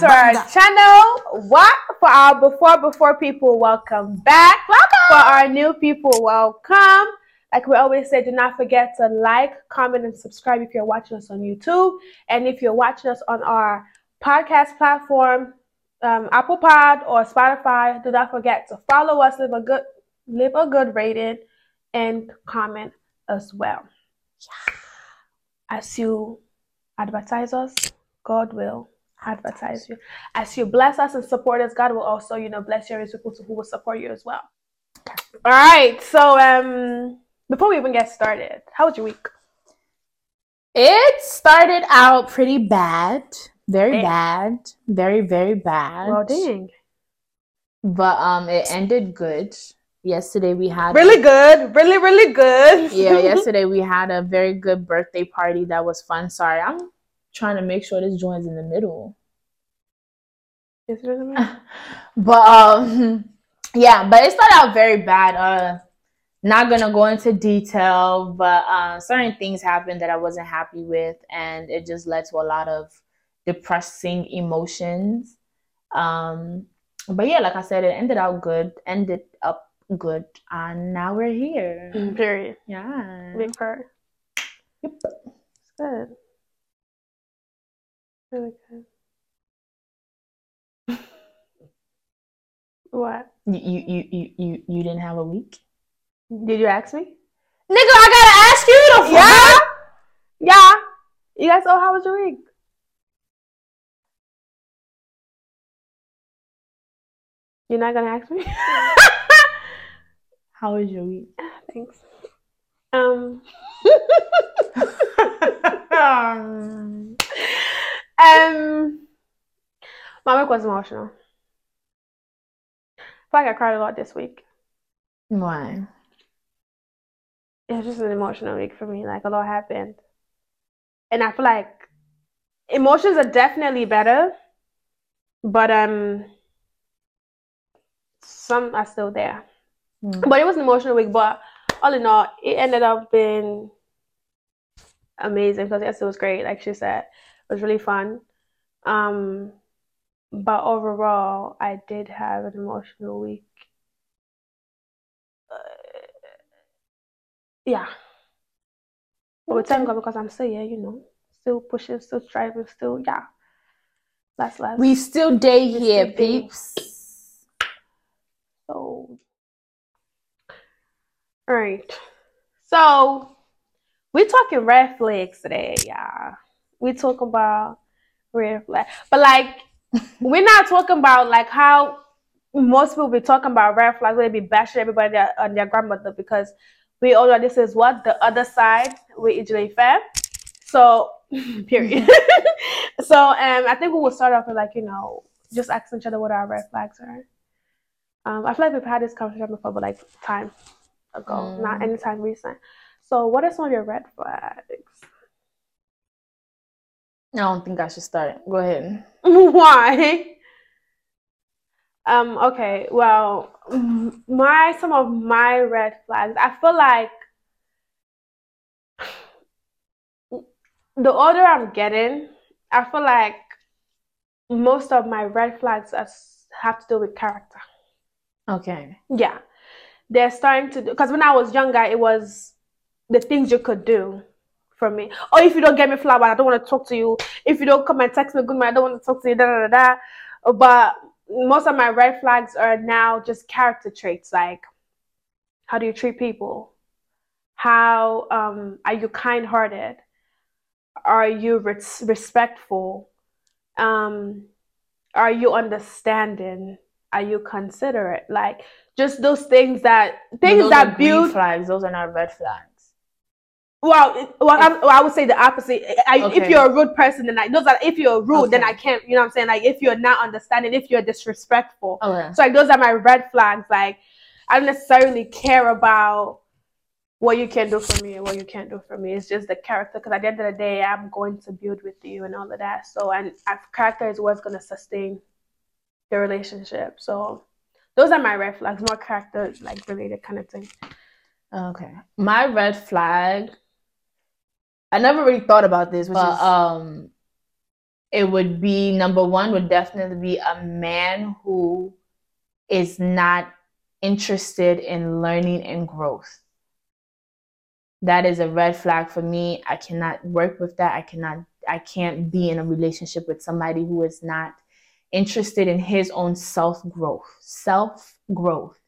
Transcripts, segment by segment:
to our channel. What for our before before people? Welcome back. Welcome. For our new people, welcome. Like we always say, do not forget to like, comment, and subscribe if you're watching us on YouTube, and if you're watching us on our podcast platform, um, Apple Pod or Spotify. Do not forget to follow us, leave a good leave a good rating, and comment as well. As you advertise us, God will advertise you. As you bless us and support us, God will also, you know, bless your people who will support you as well. All right. So, um, before we even get started, how was your week? It started out pretty bad. Very Dang. bad. Very, very bad. Well, dang. But um it ended good. Yesterday we had Really good. Really, really good. Yeah, yesterday we had a very good birthday party that was fun. Sorry, I'm trying to make sure this joint's in the middle. Is it in the But um yeah, but it started out very bad. Uh not gonna go into detail, but uh, certain things happened that I wasn't happy with, and it just led to a lot of depressing emotions. Um, but yeah, like I said, it ended out good, ended up good, and now we're here. middle? Period. Yeah. Big part. Yep. It's good. Really good. What? You, you you you you you didn't have a week, Did you ask me? nigga. I gotta ask you the Yeah. Yeah. You guys, oh, how was your week? You're not gonna ask me? How was your week? Thanks. Um. um, Um. My week was emotional. I feel like I cried a lot this week. why? It was just an emotional week for me. Like a lot happened, and I feel like emotions are definitely better, but um, some are still there. Hmm. But it was an emotional week. But all in all, it ended up being amazing because yes, it was great. Like she said, it was really fun. Um, but overall, I did have an emotional week. Uh, yeah. But with God, because I'm still here, you know, still pushing, still striving, still yeah. That's life. We still day We here, still day. peeps. So, all right. So, we're talking red flags today, yeah. We talking about red flags, but like, we're not talking about like how most people be talking about red flags. They be bashing everybody on their grandmother because we all know this is what the other side with Ijele Fair. So, period. so, um, I think we will start off with like you know just asking each other what our red flags are. Um, I feel like we've had this conversation before, but like time ago, Mm. not anytime recent. So, what are some of your red flags? I don't think I should start. Go ahead. Why? Um. Okay. Well, my some of my red flags. I feel like the older I'm getting, I feel like most of my red flags are, have to do with character. Okay. Yeah, they're starting to do because when I was younger, it was the things you could do for me. Oh, if you don't get me flower, I don't want to talk to you. If you don't come and text me good morning, I don't want to talk to you. Da da da da. But most of my red flags are now just character traits, like how do you treat people? How um, are you kind-hearted? Are you res- respectful? Um, are you understanding? Are you considerate? Like just those things that things that build flags. Those are not red flags. Well, well, I, well, I would say the opposite. I, If you're a rude person, then I, know that If you're rude, then I can't. You know what I'm saying? Like if you're not understanding, if you're disrespectful. Oh, okay. So like those are my red flags. Like I don't necessarily care about what you can do for me and what you can't do for me. It's just the character. Because at the end of the day, I'm going to build with you and all of that. So and character is what's going to sustain the relationship. So those are my red flags. More character like related kind of thing. Okay. My red flag. I never really thought about this, Which but is- um, it would be number one would definitely be a man who is not interested in learning and growth. That is a red flag for me. I cannot work with that. I cannot I can't be in a relationship with somebody who is not interested in his own self growth. Self growth.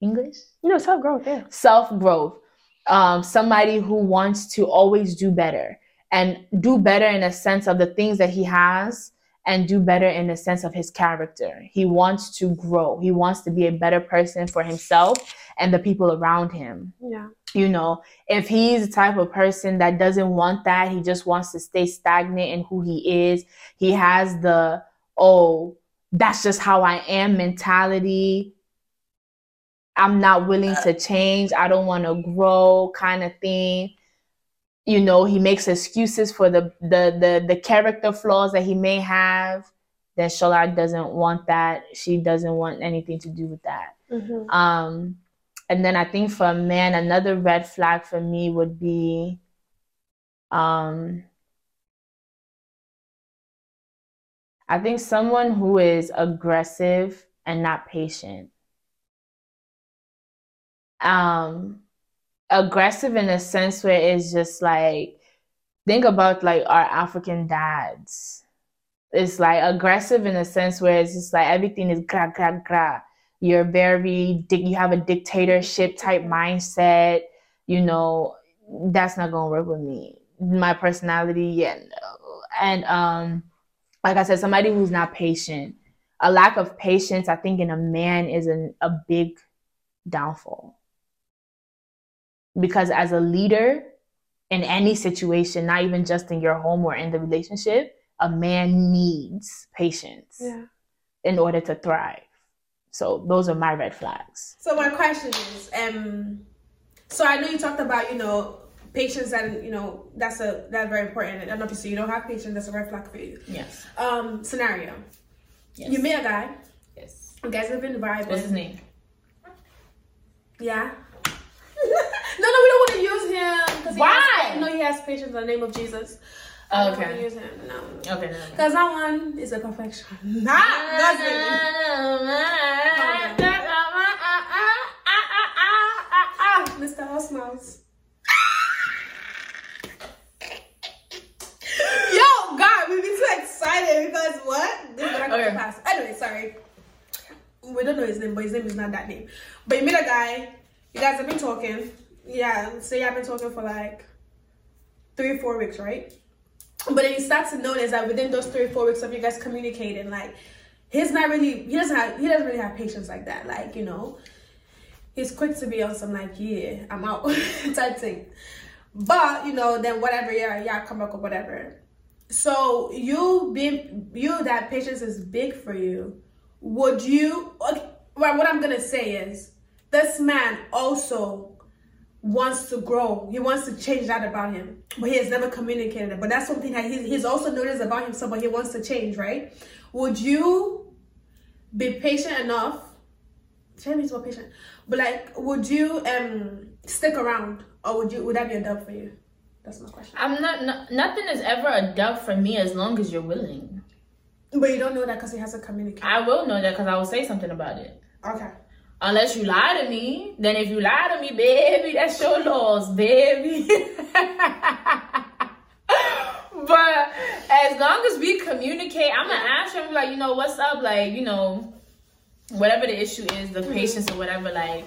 English? You know, self growth, yeah. Self growth. Um, somebody who wants to always do better and do better in a sense of the things that he has and do better in the sense of his character. He wants to grow. He wants to be a better person for himself and the people around him. Yeah. You know, if he's the type of person that doesn't want that, he just wants to stay stagnant in who he is. He has the, oh, that's just how I am mentality. I'm not willing to change. I don't want to grow kind of thing. You know, he makes excuses for the the the, the character flaws that he may have. Then Shola doesn't want that. She doesn't want anything to do with that. Mm-hmm. Um, and then I think for a man, another red flag for me would be um I think someone who is aggressive and not patient. Um aggressive in a sense where it's just like think about like our African dads. It's like aggressive in a sense where it's just like everything is gra gra gra you're very you have a dictatorship type mindset you know that's not gonna work with me my personality yeah no. and um like i said somebody who's not patient a lack of patience i think in a man is an, a big downfall because as a leader in any situation not even just in your home or in the relationship a man needs patience Yeah. in order to thrive so those are my red flags. So my question is, um, so I know you talked about you know patience and you know that's a that's very important and obviously you don't have patience that's a red flag for you. Yes. Um, scenario. Yes. You meet a guy. Yes. You guys have been vibing. What's his name? Yeah. no, no, we don't want to use him. 'cause Why? Has, no, he has patience in the name of Jesus. Oh, okay. use him. No. Okay. Because that one is a perfection. Nah, that's really. Mr. Smiles. Yo, God, we've been so excited because what? This is got Okay. to pass. Anyway, sorry. We don't know his name, but his name is not that name. But you meet a guy, you guys have been talking. Yeah, say have been talking for like three, or four weeks, right? But then you start to notice that within those three, or four weeks of you guys communicating, like he's not really he doesn't have he doesn't really have patience like that. Like, you know, he's quick to be on some like, yeah, I'm out type thing. But, you know, then whatever, yeah, yeah, come back or whatever. So you being you that patience is big for you, would you okay, well what I'm gonna say is this man also wants to grow. He wants to change that about him, but he has never communicated it. But that's something that he's, he's also noticed about himself, but he wants to change, right? Would you be patient enough? Tell me more patient, but like, would you um stick around, or would you would that be a dub for you? That's my question. I'm not, no, Nothing is ever a dub for me as long as you're willing. But you don't know that because he hasn't communicated. I will know that because I will say something about it. Okay. Unless you lie to me, then if you lie to me, baby, that's your loss, baby. but as long as we communicate, I'm gonna ask him like, you know, what's up, like, you know, whatever the issue is, the mm-hmm. patience or whatever, like,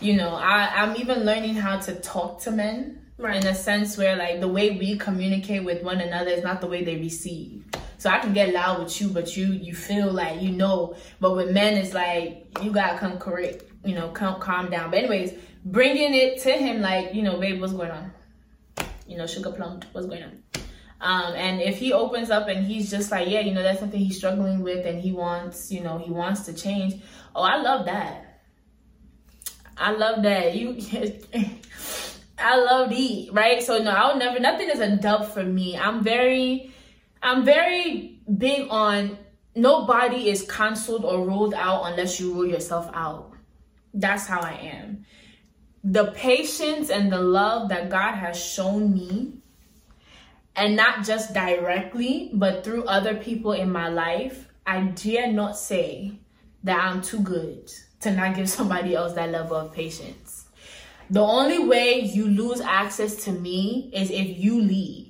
you know, I I'm even learning how to talk to men Right. in a sense where like the way we communicate with one another is not the way they receive. So I can get loud with you, but you you feel like you know. But with men, it's like you gotta come correct, you know, come calm down. But anyways, bringing it to him like you know, babe, what's going on? You know, sugar plum, what's going on? Um, and if he opens up and he's just like, yeah, you know, that's something he's struggling with, and he wants, you know, he wants to change. Oh, I love that. I love that you. I love eat, right? So no, I'll never. Nothing is a dub for me. I'm very, I'm very big on nobody is cancelled or ruled out unless you rule yourself out. That's how I am. The patience and the love that God has shown me, and not just directly, but through other people in my life, I dare not say that I'm too good to not give somebody else that level of patience. The only way you lose access to me is if you leave.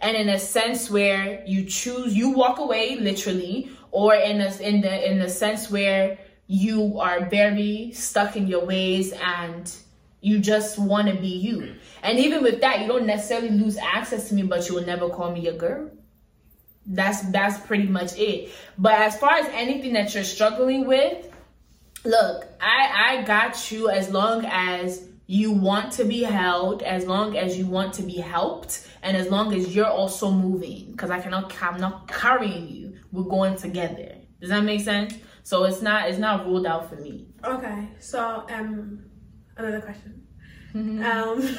And in a sense where you choose, you walk away literally, or in a, in the in the sense where you are very stuck in your ways and you just want to be you. And even with that, you don't necessarily lose access to me, but you will never call me a girl. That's that's pretty much it. But as far as anything that you're struggling with, look, I I got you as long as you want to be held, as long as you want to be helped, and as long as you're also moving. Because I cannot I'm not carrying you. We're going together. Does that make sense? So it's not it's not ruled out for me. Okay. So um another question. Um,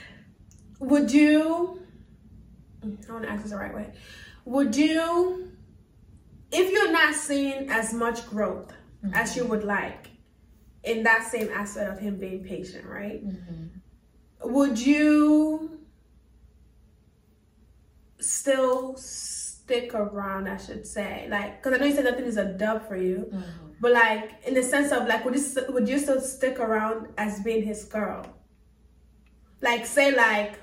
would you? I want to ask this the right way. Would you, if you're not seeing as much growth mm-hmm. as you would like, in that same aspect of him being patient, right? Mm-hmm. Would you still stick around? I should say, like, because I know you said nothing is a dub for you. Mm-hmm but like in the sense of like, would you would you still stick around as being his girl? Like say like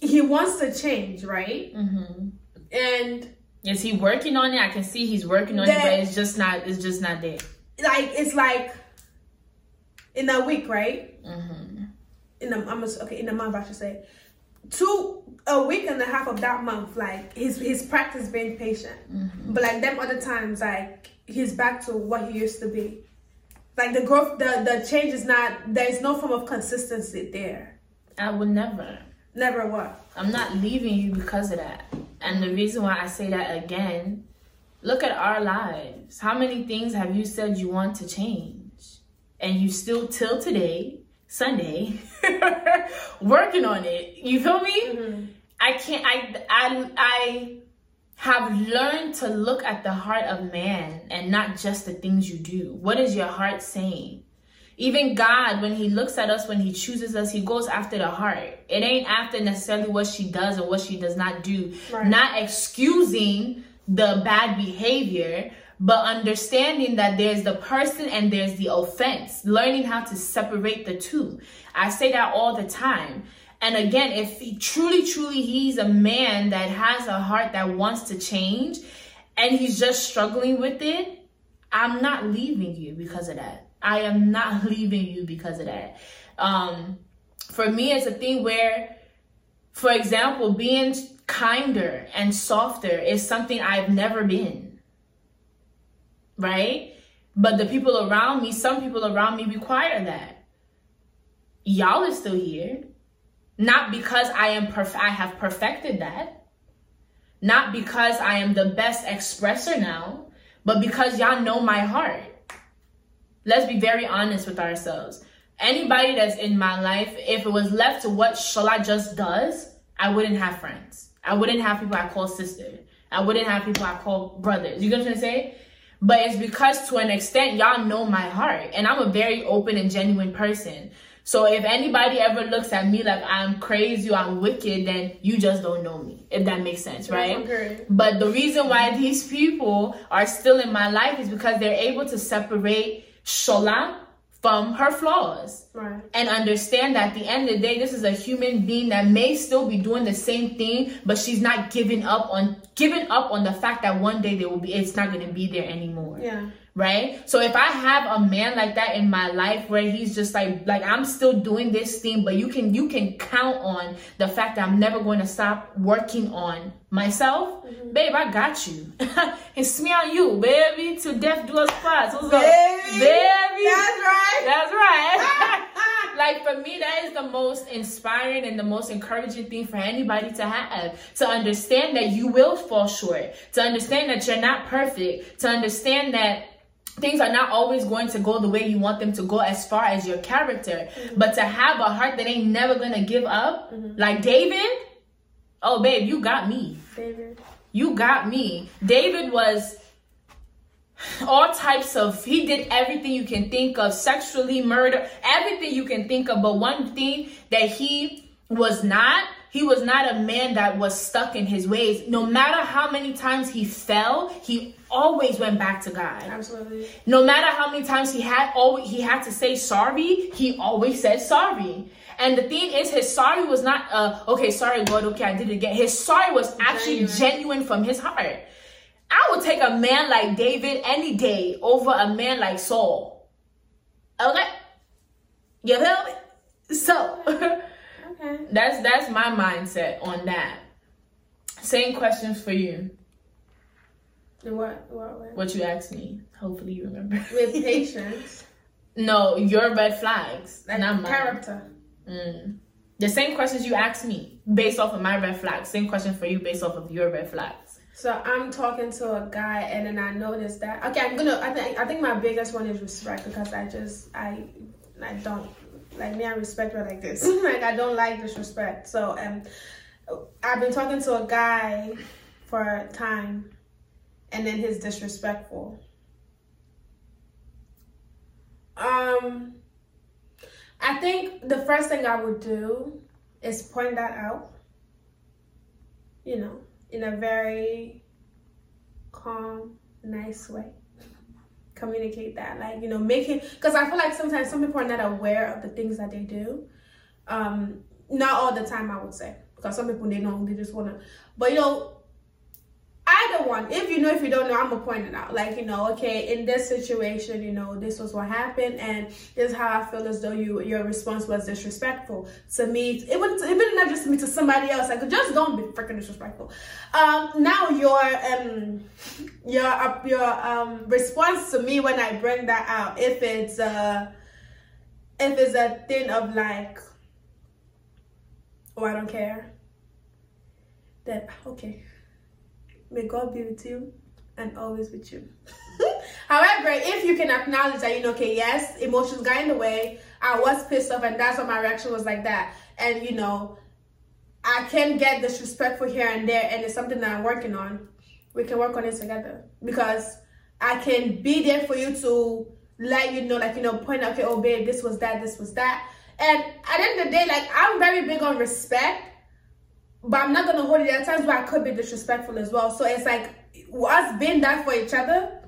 he wants to change, right? Mm-hmm. And is he working on it? I can see he's working on it, but it's just not. It's just not there. Like it's like in a week, right? Mm-hmm. In a I'm okay in a month, I should say. Two a week and a half of that month, like his his practice being patient, mm-hmm. but like them other times, like he's back to what he used to be. Like the growth, the the change is not. There is no form of consistency there. I would never. Never what? I'm not leaving you because of that. And the reason why I say that again, look at our lives. How many things have you said you want to change? And you still till today, Sunday, working on it. You feel me? Mm-hmm. I can't I I I have learned to look at the heart of man and not just the things you do. What is your heart saying? Even God, when He looks at us, when He chooses us, He goes after the heart. It ain't after necessarily what she does or what she does not do. Right. Not excusing the bad behavior, but understanding that there's the person and there's the offense. Learning how to separate the two. I say that all the time. And again, if he truly, truly he's a man that has a heart that wants to change and he's just struggling with it, I'm not leaving you because of that. I am not leaving you because of that. Um, for me, it's a thing where, for example, being kinder and softer is something I've never been. Right? But the people around me, some people around me require that. Y'all are still here. Not because I am perf- I have perfected that. Not because I am the best expresser now, but because y'all know my heart. Let's be very honest with ourselves. Anybody that's in my life, if it was left to what Shola just does, I wouldn't have friends. I wouldn't have people I call sister. I wouldn't have people I call brothers. You get what I'm saying? But it's because to an extent, y'all know my heart. And I'm a very open and genuine person. So if anybody ever looks at me like I'm crazy or I'm wicked, then you just don't know me. If that makes sense, right? Okay. But the reason why these people are still in my life is because they're able to separate Shola from her flaws. Right. And understand that at the end of the day, this is a human being that may still be doing the same thing, but she's not giving up on giving up on the fact that one day there will be it's not gonna be there anymore. Yeah right? So if i have a man like that in my life where he's just like like i'm still doing this thing but you can you can count on the fact that i'm never going to stop working on myself mm-hmm. babe i got you. It's me on you baby to death do us part. What's baby, up baby. that's right. That's right. Like for me that is the most inspiring and the most encouraging thing for anybody to have. To understand that you will fall short. To understand that you're not perfect. To understand that things are not always going to go the way you want them to go as far as your character. Mm-hmm. but to have a heart that ain't never gonna give up mm-hmm. like david oh babe you got me. David. You got me. David was all types of he did everything you can think of sexually murder everything you can think of. But one thing that he was not he was not a man that was stuck in his ways. No matter how many times he fell, he always went back to God. Absolutely. No matter how many times he had always he had to say sorry, he always said sorry. And the thing is, his sorry was not uh okay, sorry God, okay, I did it again. His sorry was actually genuine, genuine from his heart. I would take a man like David any day over a man like Saul. Okay, you feel me? So. Okay. That's that's my mindset on that. Same questions for you. What, what, what? What you asked me. Hopefully you remember. With patience. no, your red flags. Like not mine. Character. Mm. The same questions you asked me based off of my red flags. Same question for you based off of your red flags. So I'm talking to a guy and then I noticed that okay, I'm gonna I think I think my biggest one is respect because I just I I don't like me I respect her like this. like I don't like disrespect. So um I've been talking to a guy for a time and then he's disrespectful. Um I think the first thing I would do is point that out. You know, in a very calm, nice way communicate that like you know making because i feel like sometimes some people are not aware of the things that they do. Um not all the time i would say because some people they know they just want to but you know either one if you know if you don't know i'm gonna point it out. Like you know okay in this situation you know this was what happened and this is how i feel as though you your response was disrespectful to me. It would even not just to me to somebody else. Like just don't be freaking disrespectful. Um now your um your uh, your um response to me when i bring that out if it's uh if it's a thing of like oh i don't care then okay May God be with you and always with you. However, if you can acknowledge that, you know, okay, yes, emotions got in the way. I was pissed off, and that's why my reaction was like that. And, you know, I can get disrespectful here and there, and it's something that I'm working on. We can work on it together because I can be there for you to let you know, like, you know, point out, okay, oh, babe, this was that, this was that. And at the end of the day, like, I'm very big on respect but I'm not gonna hold it. There are times where I could be disrespectful as well. So it's like us being that for each other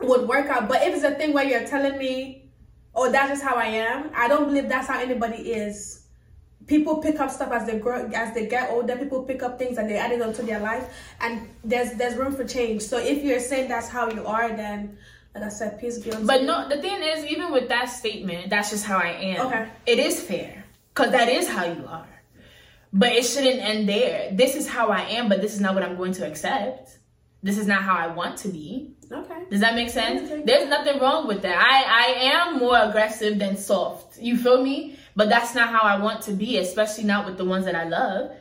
would work out. But if it's a thing where you're telling me, oh, that's just how I am, I don't believe that's how anybody is. People pick up stuff as they grow, as they get older. People pick up things and they add it onto their life, and there's there's room for change. So if you're saying that's how you are, then like I said, peace be unto But no, the thing is, even with that statement, that's just how I am. Okay, it is fair because that is how you are. But it shouldn't end there. This is how I am, but this is not what I'm going to accept. This is not how I want to be. Okay. Does that make sense? There's nothing wrong with that. I, I am more aggressive than soft. You feel me? But that's not how I want to be, especially not with the ones that I love.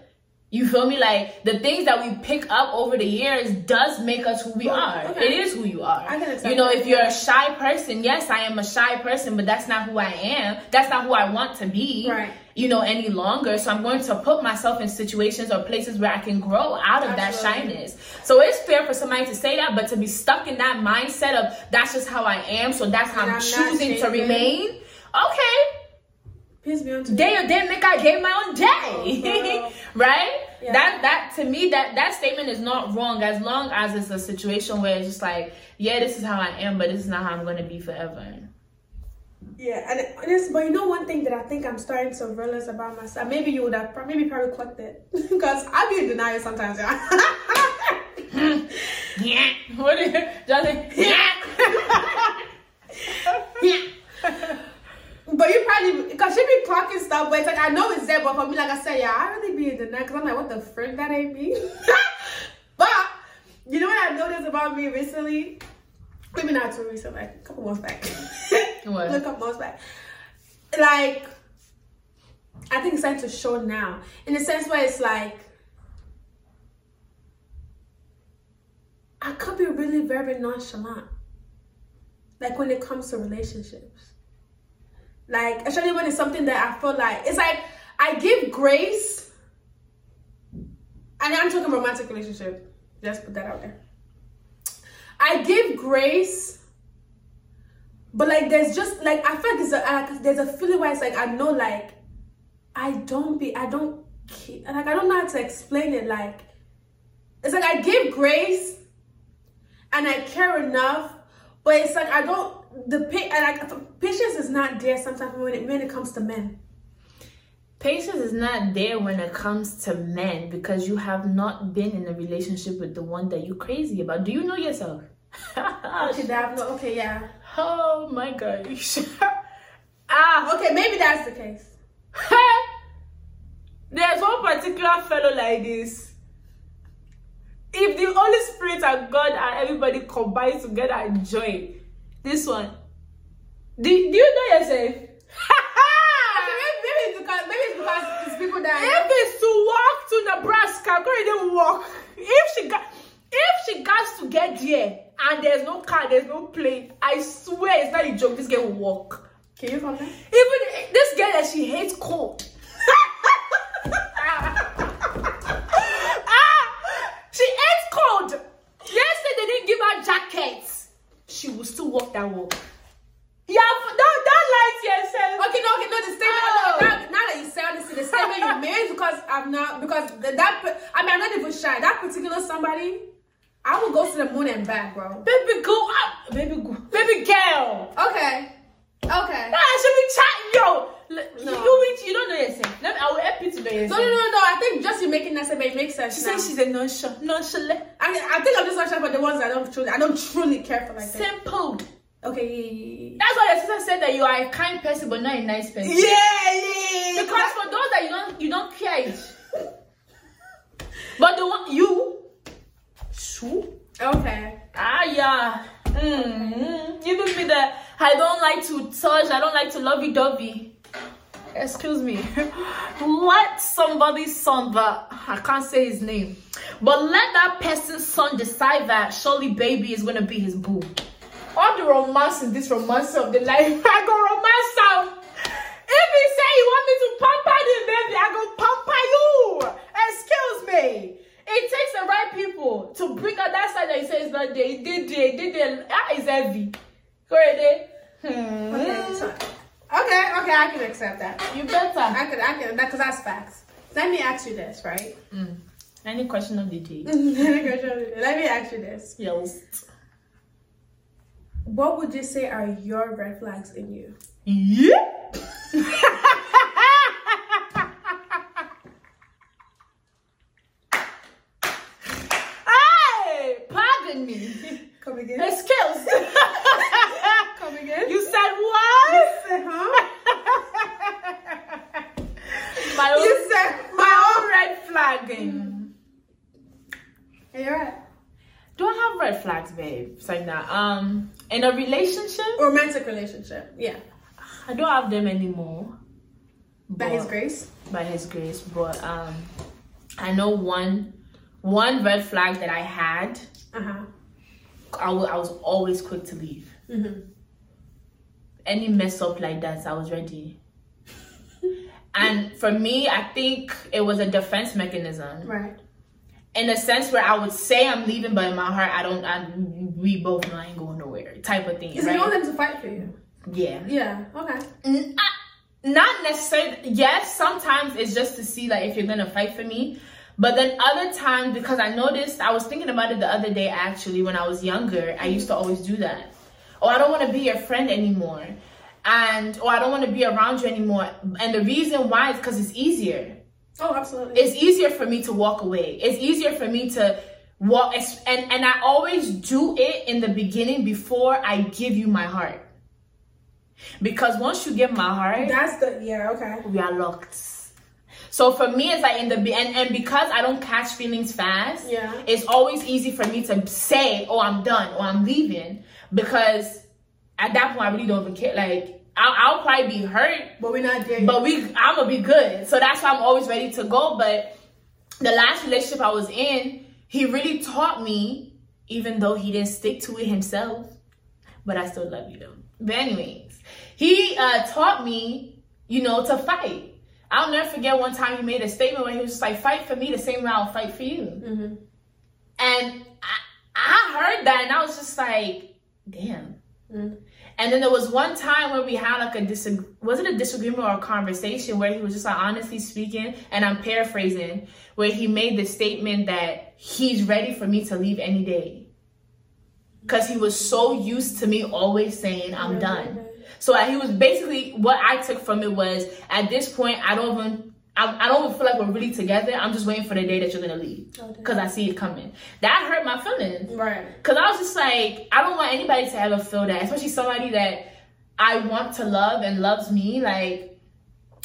You feel me? Like the things that we pick up over the years does make us who we are. Okay. It is who you are. I can You know, if you're a shy person, yes, I am a shy person, but that's not who I am. That's not who I want to be. Right. You know, any longer. So I'm going to put myself in situations or places where I can grow out of Absolutely. that shyness. So it's fair for somebody to say that, but to be stuck in that mindset of that's just how I am, so that's how I'm, I'm choosing to remain. Okay, Peace be unto Day or day make I gave my own day. Oh, right? Yeah. That that to me that that statement is not wrong as long as it's a situation where it's just like, yeah, this is how I am, but this is not how I'm gonna be forever. Yeah, and it's but you know one thing that I think I'm starting to realize about myself. Maybe you would have maybe probably clocked it because I be in denial sometimes. Yeah. yeah. What is it, Johnny? Yeah. yeah. But you probably because she be clocking stuff, but it's like I know it's there, but for me, like I said, yeah, I really be in denial because I'm like, what the frick, that ain't me. but you know what I noticed about me recently? Maybe not too recent, like a couple months back. What? a couple months back. Like, I think it's time to show now in the sense where it's like. I could be really very nonchalant. Like when it comes to relationships. Like, especially when it's something that I feel like it's like I give grace. And I'm talking romantic relationship. Just put that out there. I give grace, but like there's just like I feel like there's a uh, there's a feeling where it's like I know like I don't be I don't ke- like I don't know how to explain it. Like it's like I give grace and I care enough, but it's like I don't the like patience is not there sometimes when it when it comes to men. Patience is not there when it comes to men because you have not been in a relationship with the one that you're crazy about. Do you know yourself? Okay, that okay, yeah. Oh my gosh. ah, Okay, maybe that's the case. There's one particular fellow like this. If the Holy Spirit and God and everybody combine together and join, this one. Do, do you know yourself? Okay, maybe, maybe it's because maybe it's because it's people that if it's to walk to Nebraska, go ahead walk. If she got if she got to get there and there's no car, there's no plane, I swear it's not a joke, this girl will walk. Can you come? Even this girl that she hates cold. ah, she hates cold. Yesterday they didn't give her jackets. She will still walk that walk. Yeah, don't don't lie to yourself. Okay, no, okay, no. The statement. Oh. No, now, that you say honestly, the statement you made because I'm not because that. pe- I mean, I'm not even shy. That particular somebody, I will go to the moon and back, bro. Baby, go up. Baby, go. Baby girl. Okay, okay. Nah, I should be chatting, yo. No. You, you, you don't know yourself. Let me, I will help you to know No, yourself. no, no, no. no. I think just you making that statement makes sense. She now. says she's a nonchalant. Nonchalant. I, I think I'm just not sure about the ones I don't truly, I don't truly care for like that. Simple. Okay, yeah, yeah, That's why your sister said that you are a kind person but not a nice person. yeah. Yeah. Because for those that you don't you don't care. But the one you Shoo. Okay. Ah yeah. Mm-hmm. Even me the I don't like to touch, I don't like to lovey dovey. Excuse me. Let somebody's son, but I can't say his name. But let that person's son decide that surely baby is gonna be his boo. All the romance in this romance of the life, I go romance out. If he say you want me to pamper the baby, I go pamper you. Excuse me. It takes the right people to bring out that side that he says not there. He did it, he did it. That is heavy. Go ahead. Okay, Hmm. so- okay, okay. I can accept that. You better. I could, I can, that because that's facts. Let me ask you this, right? Mm. Any question of the day? Let me ask you this. Yes. What would you say are your red flags in you? Yeah. hey, pardon me. Come again. Excuse. Come again. you said what? said, huh? my own, You said, my own red flagging. Hey, you're right. Do I have red flags, babe? It's like that. Um, in a relationship, Romantic relationship. Yeah. I don't have them anymore. By his grace. by his grace but um i know one one red flag that i had Uh huh. i I was always quick to leave Mm-hmm. any mess up like that i was ready and for me i think it was a defense mechanism Right. In a sense where i would say i'm leaving but in my heart i don't I, we both know i ain't going nowhere type of thing Because you want them to fight for you. yeah Yeah. Okay. N- I- not necessarily yes sometimes it's just to see like if you're gonna fight for me but then other times because i noticed i was thinking about it the other day actually when i was younger i used to always do that oh i don't want to be your friend anymore and or i don't want to be around you anymore and the reason why is because it's easier Oh, absolutely. it's easier for me to walk away. It's easier for me to walk and and I always do it in the beginning before I give you my heart. Because once you get my heart, That's the yeah. Okay. we are locked. So for me, it's like in the and and because I don't catch feelings fast, Yeah. it's always easy for me to say, "Oh, I'm done," or "I'm leaving," because at that point I really don't even care. Like I'll, I'll probably be hurt, But we're not there. But we I'm gonna be good. So that's why I'm always ready to go. But the last relationship I was in, he really taught me, even though he didn't stick to it himself. But I still love you though. But anyways, he uh, taught me, you know, to fight. I'll never forget one time he made a statement where he was just like, "Fight for me the same way I'll fight for you." Mhm. And I, I heard that, and I was just like, "Damn." Mm. And then there was one time where we had like a disag- was it a disagreement or a conversation where he was just like honestly speaking, and I'm paraphrasing, where he made the statement that he's ready for me to leave any day. Cause he was so used to me always saying I'm done. So uh, he was basically what I took from it was at this point I don't even I, I don't feel like we're really together. I'm just waiting for the day that you're gonna leave because I see it coming. That hurt my feelings. Right. Because I was just like, I don't want anybody to ever feel that, especially somebody that I want to love and loves me. Like,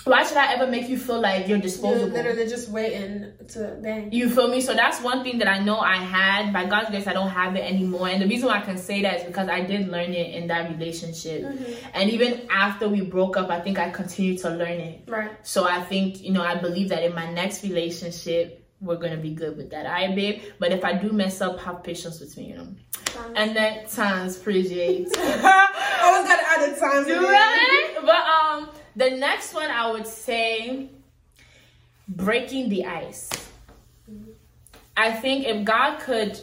why should I ever make you feel like you're You're disposable? literally just waiting to bang. You feel me? So that's one thing that I know I had. By God's grace, I don't have it anymore. And the reason why I can say that is because I did learn it in that relationship. And even after we broke up, I think I continued to learn it. Right. So I think, you know, I believe that in my next relationship, we're gonna be good with that. All right, babe. But if I do mess up, have patience with me, you know. And that times appreciate. Always gotta add the times. in there. right? But um, the next one I would say breaking the ice. I think if God could,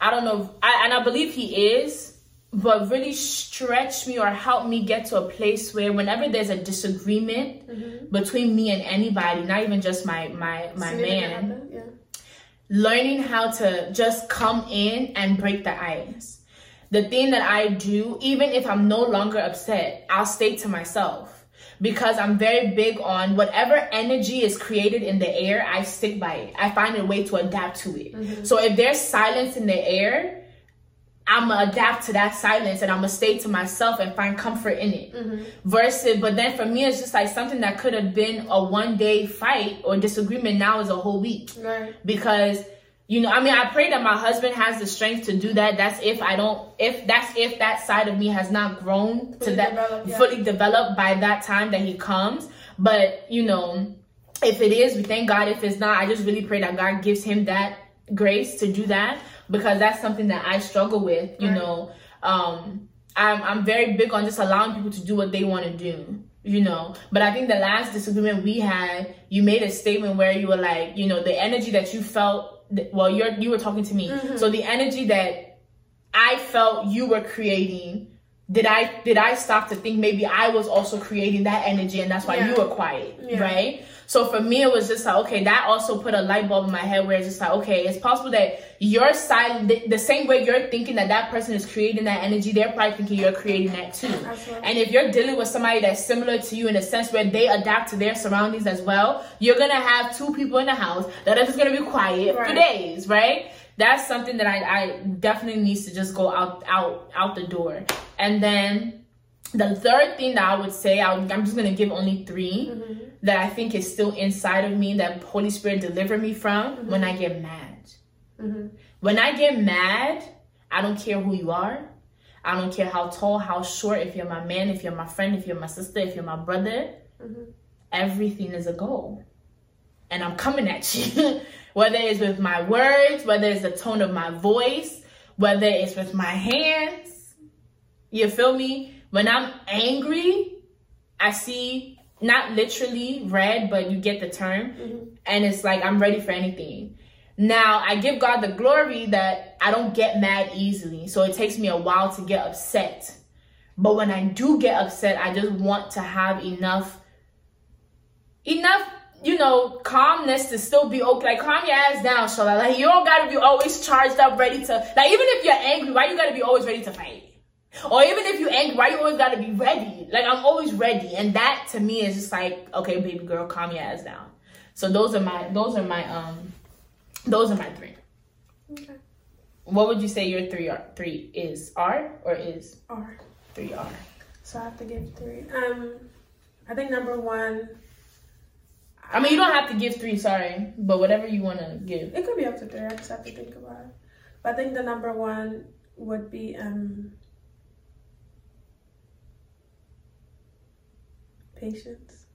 I don't know, I, and I believe He is, but really stretch me or help me get to a place where whenever there's a disagreement between me and anybody, not even just my my my See man. Yeah. learning how to just come in and break the ice. The thing that I do, even if I'm no longer upset, I'll stay to myself because I'm very big on whatever energy is created in the air, I stick by it. I find a way to adapt to it. Mm-hmm. So if there's silence in the air, I'm gonna adapt to that silence and I'm gonna stay to myself and find comfort in it. Mm-hmm. Versus, but then for me, it's just like something that could have been a one day fight or disagreement now is a whole week Right. because you know i mean i pray that my husband has the strength to do that. That's if i don't if that's if that side of me has not grown to that developed, yeah. fully developed by that time that he comes. But you know if it is we thank god. If it's not i just really pray that god gives him that grace to do that because that's something that i struggle with you Right. know. Um i'm i'm very big on just allowing people to do what they want to do you know. But i think the last disagreement we had you made a statement where you were like you know the energy that you felt well you're you were talking to me. Mm-hmm. So the energy that i felt you were creating did i did i stop to think maybe i was also creating that energy and that's why you were quiet Yeah. right so for me it was just like okay that also put a light bulb in my head where it's just like okay it's possible that your side the, the same way you're thinking that that person is creating that energy they're probably thinking you're creating that too Absolutely. and if you're dealing with somebody that's similar to you in a sense where they adapt to their surroundings as well, you're gonna have two people in the house that are just gonna be quiet for days, right? That's something that I, I definitely needs to just go out out out the door. And then the third thing that I would say, I I'm just gonna give only 3 mm-hmm. That I think is still inside of me that Holy Spirit delivered me from when I get mad. Mm-hmm. When I get mad, I don't care who you are. I don't care how tall, how short, if you're my man, if you're my friend, if you're my sister, if you're my brother. Mm-hmm. Everything is a goal. And I'm coming at you. whether it's with my words, whether it's the tone of my voice, whether it's with my hands. You feel me? When I'm angry, I see not literally red, but you get the term. Mm-hmm. And it's like I'm ready for anything. Now I give God the glory that I don't get mad easily. So it takes me a while to get upset. But when I do get upset, I just want to have enough enough, you know, calmness to still be okay. Like calm your ass down, Shola. Like you don't gotta be always charged up, ready to like even if you're angry, why you gotta be always ready to fight? Or even if you're angry, why you always gotta be ready? Like I'm always ready. And that to me is just like, okay, baby girl, calm your ass down. So those are my those are my um those are my three. Okay. What would you say your three are three is? R or is R. three R? So I have to give three. Um, I think number one. I mean you don't have to give three, sorry, but whatever you wanna give. It could be up to three. I just have to think about it. But I think the number one would be um patience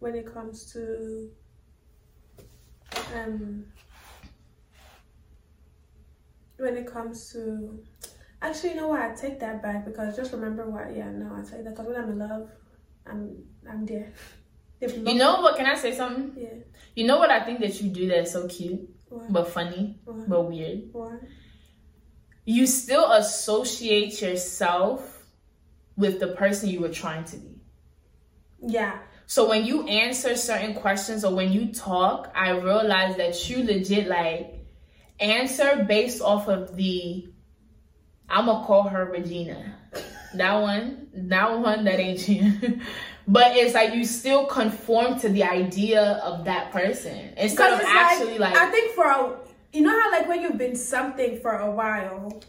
when it comes to um when it comes to actually you know what I take that back because just remember what yeah no I take that because when I'm in love I'm I'm there. You know what? Can I say something? yeah You know what I think that you do that's so cute what but funny what but weird. what You still associate yourself with the person you were trying to be. Yeah. So when you answer certain questions or when you talk, I realize that you legit like answer based off of the I'm gonna call her Regina. That one, that one, that ain't you. but it's like you still conform to the idea of that person instead of actually like, like I think for a you know how like when you've been something for a while,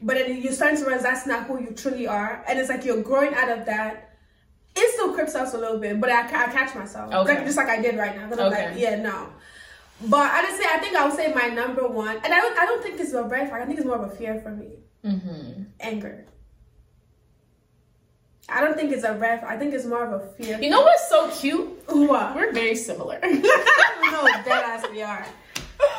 but then you're starting to realize that's not who you truly are, and it's like you're growing out of that. It still creeps us a little bit, but I, I catch myself, Okay. just like I did right now. Because I'm Okay. like, yeah, no. But honestly, I think I would say my number one, and I don't, I don't think it's a red flag. I think it's more of a fear for me. hmm Anger. I don't think it's a flag. I think it's more of a fear. you know what's so cute? what? We're very similar. no, dead ass we are.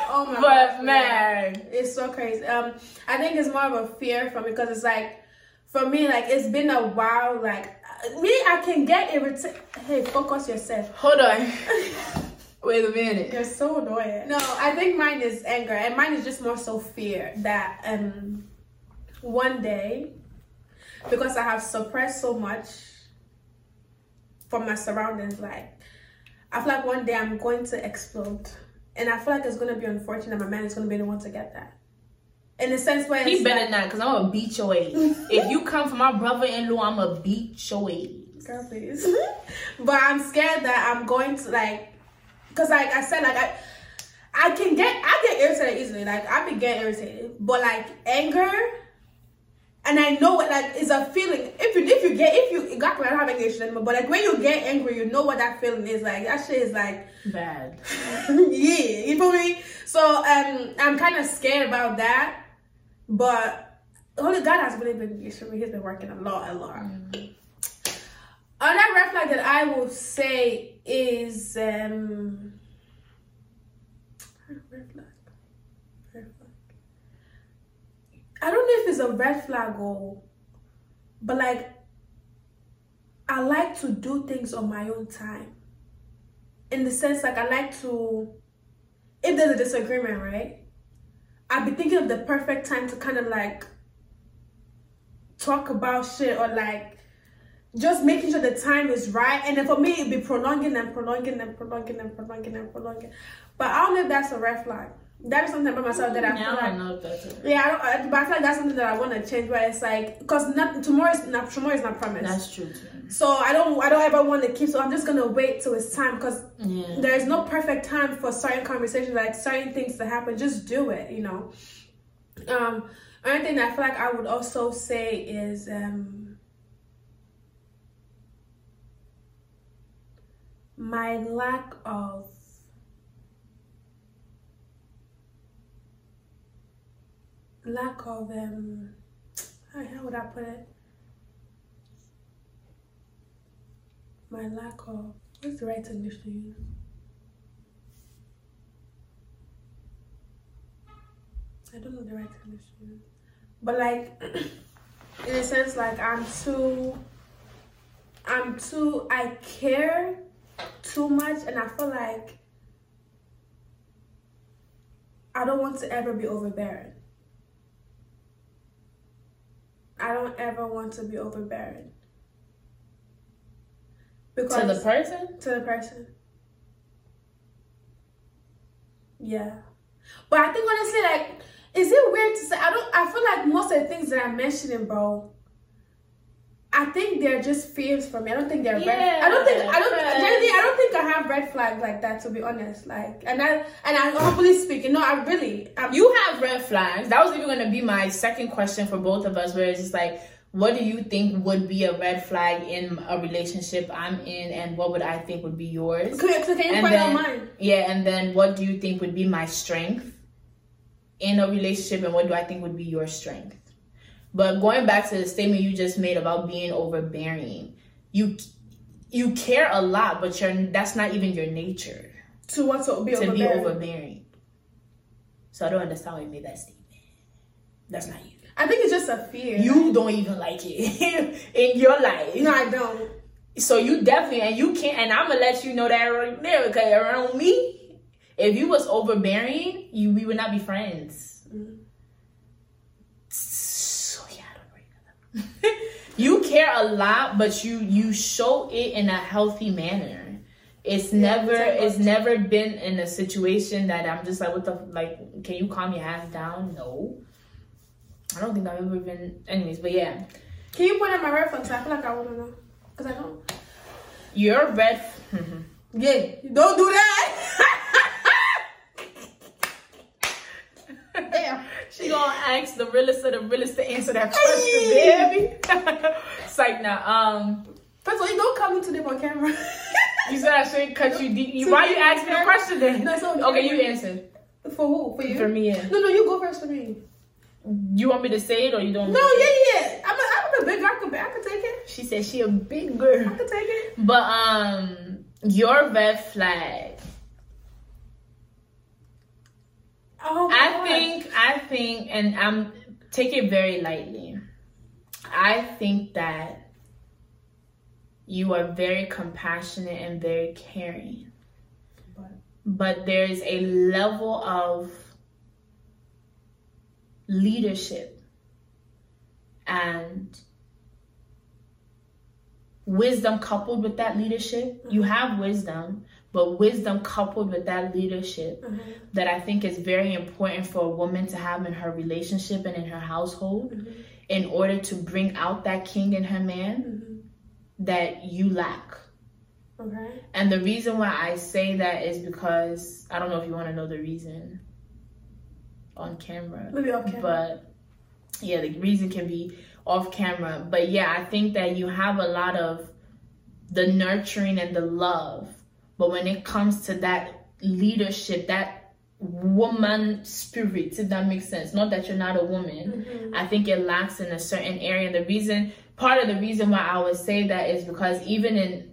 Oh my but gosh, man, It's so crazy. Um, I think it's more of a fear for me because it's like, for me, like it's been a while. Like me, I can get irritated. Hey, focus yourself. hold on. Wait a minute. You're so annoying. No, I think mine is anger, and mine is just more so fear that um, one day, because I have suppressed so much from my surroundings, like I feel like one day I'm going to explode, and I feel like it's gonna be unfortunate. My man is gonna be the one to get that. In the sense where He better like, not, cause I'm gonna beat your ass. if you come for my brother-in-law, I'm gonna beat your ass. Girl, please. but I'm scared that I'm going to like, cause like I said, like I, I can get, I get irritated easily. Like I be getting irritated, but like anger, and I know what like is a feeling. If you if you get if you got me, I don't have anymore. But like when you get angry, you know what that feeling is like. That shit is like, Bad. yeah, you feel me? So um, I'm kind of scared about that, but Holy God has really been for me. He's been working a lot, a lot. Another red flag that I will say is um red flag. Red flag. I don't know if it's a red flag or but like I like to do things on my own time. In the sense like I like to if there's a disagreement, right? I'd be thinking of the perfect time to kind of like talk about shit or like just making sure the time is right. And then for me, it'd be prolonging and prolonging and prolonging and prolonging and prolonging. But I don't know if that's a red flag. That is something about myself that I Yeah, feel I like. don't know. Yeah, I don't, I, but I feel like that's something that I want to change. Where it's like, because not tomorrow is not tomorrow is not promised. That's true too. so I don't I don't ever want to keep. So I'm just gonna wait till it's time because Yeah. there is no perfect time for certain conversations, like certain things to happen. Just do it, you know. Um, another thing that I feel like I would also say is um my lack of lack of um how would I put it? My lack of what's the right English to use? I don't know the right English to use. But like in a sense like I'm too I'm too I care too much and I feel like I don't want to ever be overbearing. I don't ever want to be overbearing. Because To the person? to the person. Yeah. But I think honestly, like, is it weird to say I don't I feel like most of the things that I'm mentioning, bro, I think they're just fears for me. I don't think they're red I don't think I don't Yeah, generally I don't think I have red flags like that to be honest. Like and I and I humbly speaking, no, I really I'm You have red flags. That was even gonna be my second question for both of us, where it's just like, what do you think would be a red flag in a relationship I'm in, and what would I think would be yours? So can you And then- mine? Yeah, and then what do you think would be my strength in a relationship, and what do I think would be your strength? But going back to the statement you just made about being overbearing, you you care a lot, but you're that's not even your nature To what to be to be overbearing. overbearing. So I don't understand why you made that statement. That's not you. I think it's just a fear. You don't even like it in your life. No, I don't. So you definitely and you can't and I'm gonna let you know that right there because around me, if you was overbearing, you we would not be friends. Mhm. So yeah, I don't know. You care a lot, but you you show it in a healthy manner. It's Yeah, never it's never been in a situation that I'm just like, what the like? Can you calm your ass down? No, I don't think I've ever been. Anyways, but yeah, Can you point out my red flags? I feel like I want to know. Because I don't. you're red. Yeah, don't do that. Damn. She gonna ask the realest of the realest to answer that question, baby. it's like now, um, First of all, you don't come into them on camera. you said I shouldn't cut you deep. You, why you ask me the question then? No, so- okay, you answer for who? For you? for me. Yeah. No, no, you go first for me. You want me to say it or you don't? No, yeah, yeah. I'm a, I'm a big girl. I could, I could take it. She said she a big girl. I could take it. But um, your red flag. Oh, I God. think I think, and I'm take it very lightly. I think that you are very compassionate and very caring, but there is a level of leadership and wisdom coupled with that leadership. You have wisdom, but wisdom coupled with that leadership Mhm. that I think is very important for a woman to have in her relationship and in her household Mhm. in order to bring out that king in her man Mhm. that you lack. Okay. And the reason why I say that is because I don't know if you want to know the reason on camera. Maybe okay. But yeah, the reason can be off camera. But yeah, I think that you have a lot of the nurturing and the love. But when it comes to that leadership, that woman spirit, if that makes sense, not that you're not a woman, Mhm. I think it lacks in a certain area. And the reason, part of the reason why I would say that is because even in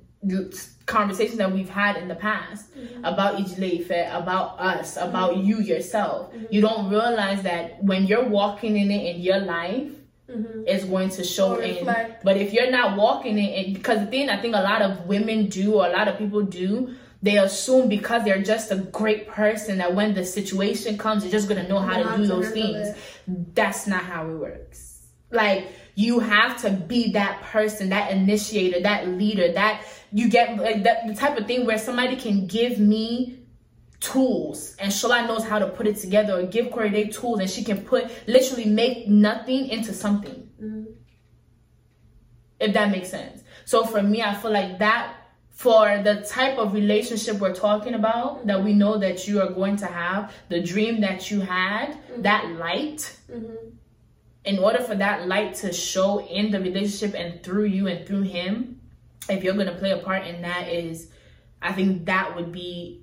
conversations that we've had in the past mm-hmm. about Ijileife, about us, about mm-hmm. you yourself, mm-hmm. you don't realize that when you're walking in it in your life, Mhm. it's going to show in. But if you're not walking it, and because the thing I think a lot of women do, or a lot of people do, they assume because they're just a great person that when the situation comes, they're just gonna know how to do to those things. it. That's not how it works. Like you have to be that person, that initiator, that leader, that you get like that the type of thing where somebody can give me tools and Shola knows how to put it together or give Corey Day tools and she can put literally make nothing into something. Mhm. If that makes sense. So for me, I feel like that for the type of relationship we're talking about that we know that you are going to have, the dream that you had, that light, Mhm. in order for that light to show in the relationship and through you and through him, if you're gonna play a part in that, is I think that would be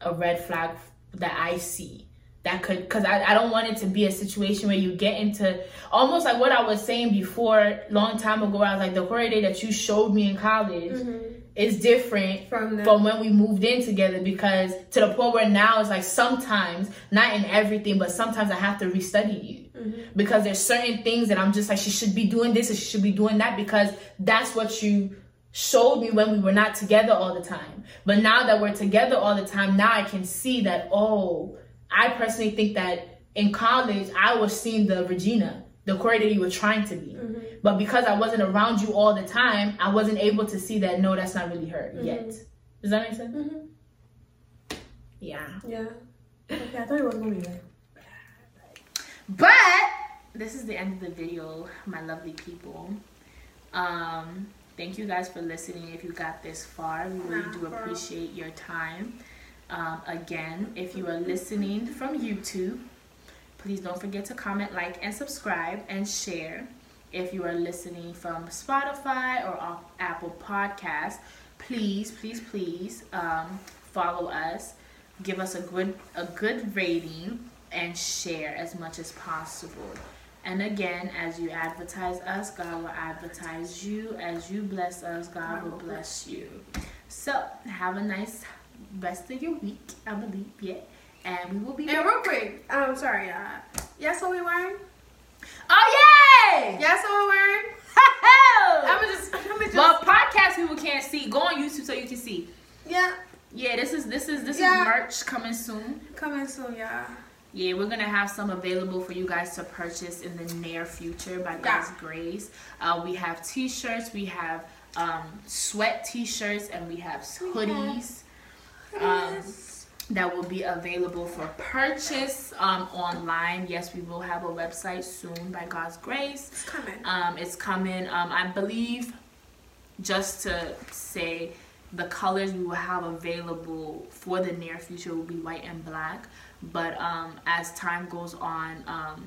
a red flag that I see. That could, because I, I don't want it to be a situation where you get into almost like what I was saying before, long time ago. I was like, the Corey day that you showed me in college Mhm. is different From from when we moved in together because to the point where now it's like sometimes not in everything but sometimes i have to restudy you Mhm. because there's certain things that i'm just like she should be doing this and she should be doing that because that's what you showed me when we were not together all the time but now that we're together all the time now i can see that oh i personally think that in college i was seeing the regina the Corey that you were trying to be Mhm. but because I wasn't around you all the time, I wasn't able to see that no, that's not really her yet. Does that make sense? Mhm. Yeah. Yeah. Okay, I thought it was gonna be like. But this is the end of the video, my lovely people. Um, thank you guys for listening. If you got this far, we really do appreciate your time. Um, again, if you are listening from YouTube, please don't forget to comment, like, and subscribe and share. If you are listening from Spotify or Apple Podcasts, please, please, please um, follow us. Give us a good a good rating and share as much as possible. And again, as you advertise us, God will advertise you. As you bless us, God will bless you. So have a nice rest of your week, I believe, yeah. And we will be And real quick, um, sorry, uh, yes, what we wearing? Oh yay! Yes, what we wearing? I'm just, I'm just, well, podcast people can't see. Go on YouTube so you can see. yeah, Yeah, this is this is this Yeah. is merch coming soon. coming soon, y'all. Yeah, we're gonna have some available for you guys to purchase in the near future by God's Yeah. grace. Uh, we have T-shirts, we have um, sweat T-shirts, and we have hoodies. Um, that will be available for purchase um, online. Yes, we will have a website soon by God's grace. It's coming. Um, it's coming. Um, I believe, just to say, the colors we will have available for the near future will be white and black. But um, as time goes on, um,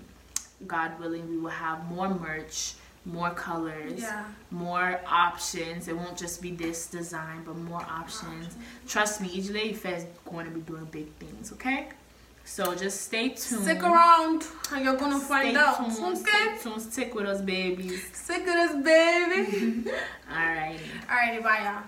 God willing, we will have more merch, more colors, Yeah. more options. It won't just be this design, but more options. Trust me, each lady is going to be doing big things. Okay, so just stay tuned. Stick around and you're gonna find Stay out. tuned. Okay? Stay tuned. Stick with us, babies. Stick with us, baby. All right. All right, bye, y'all.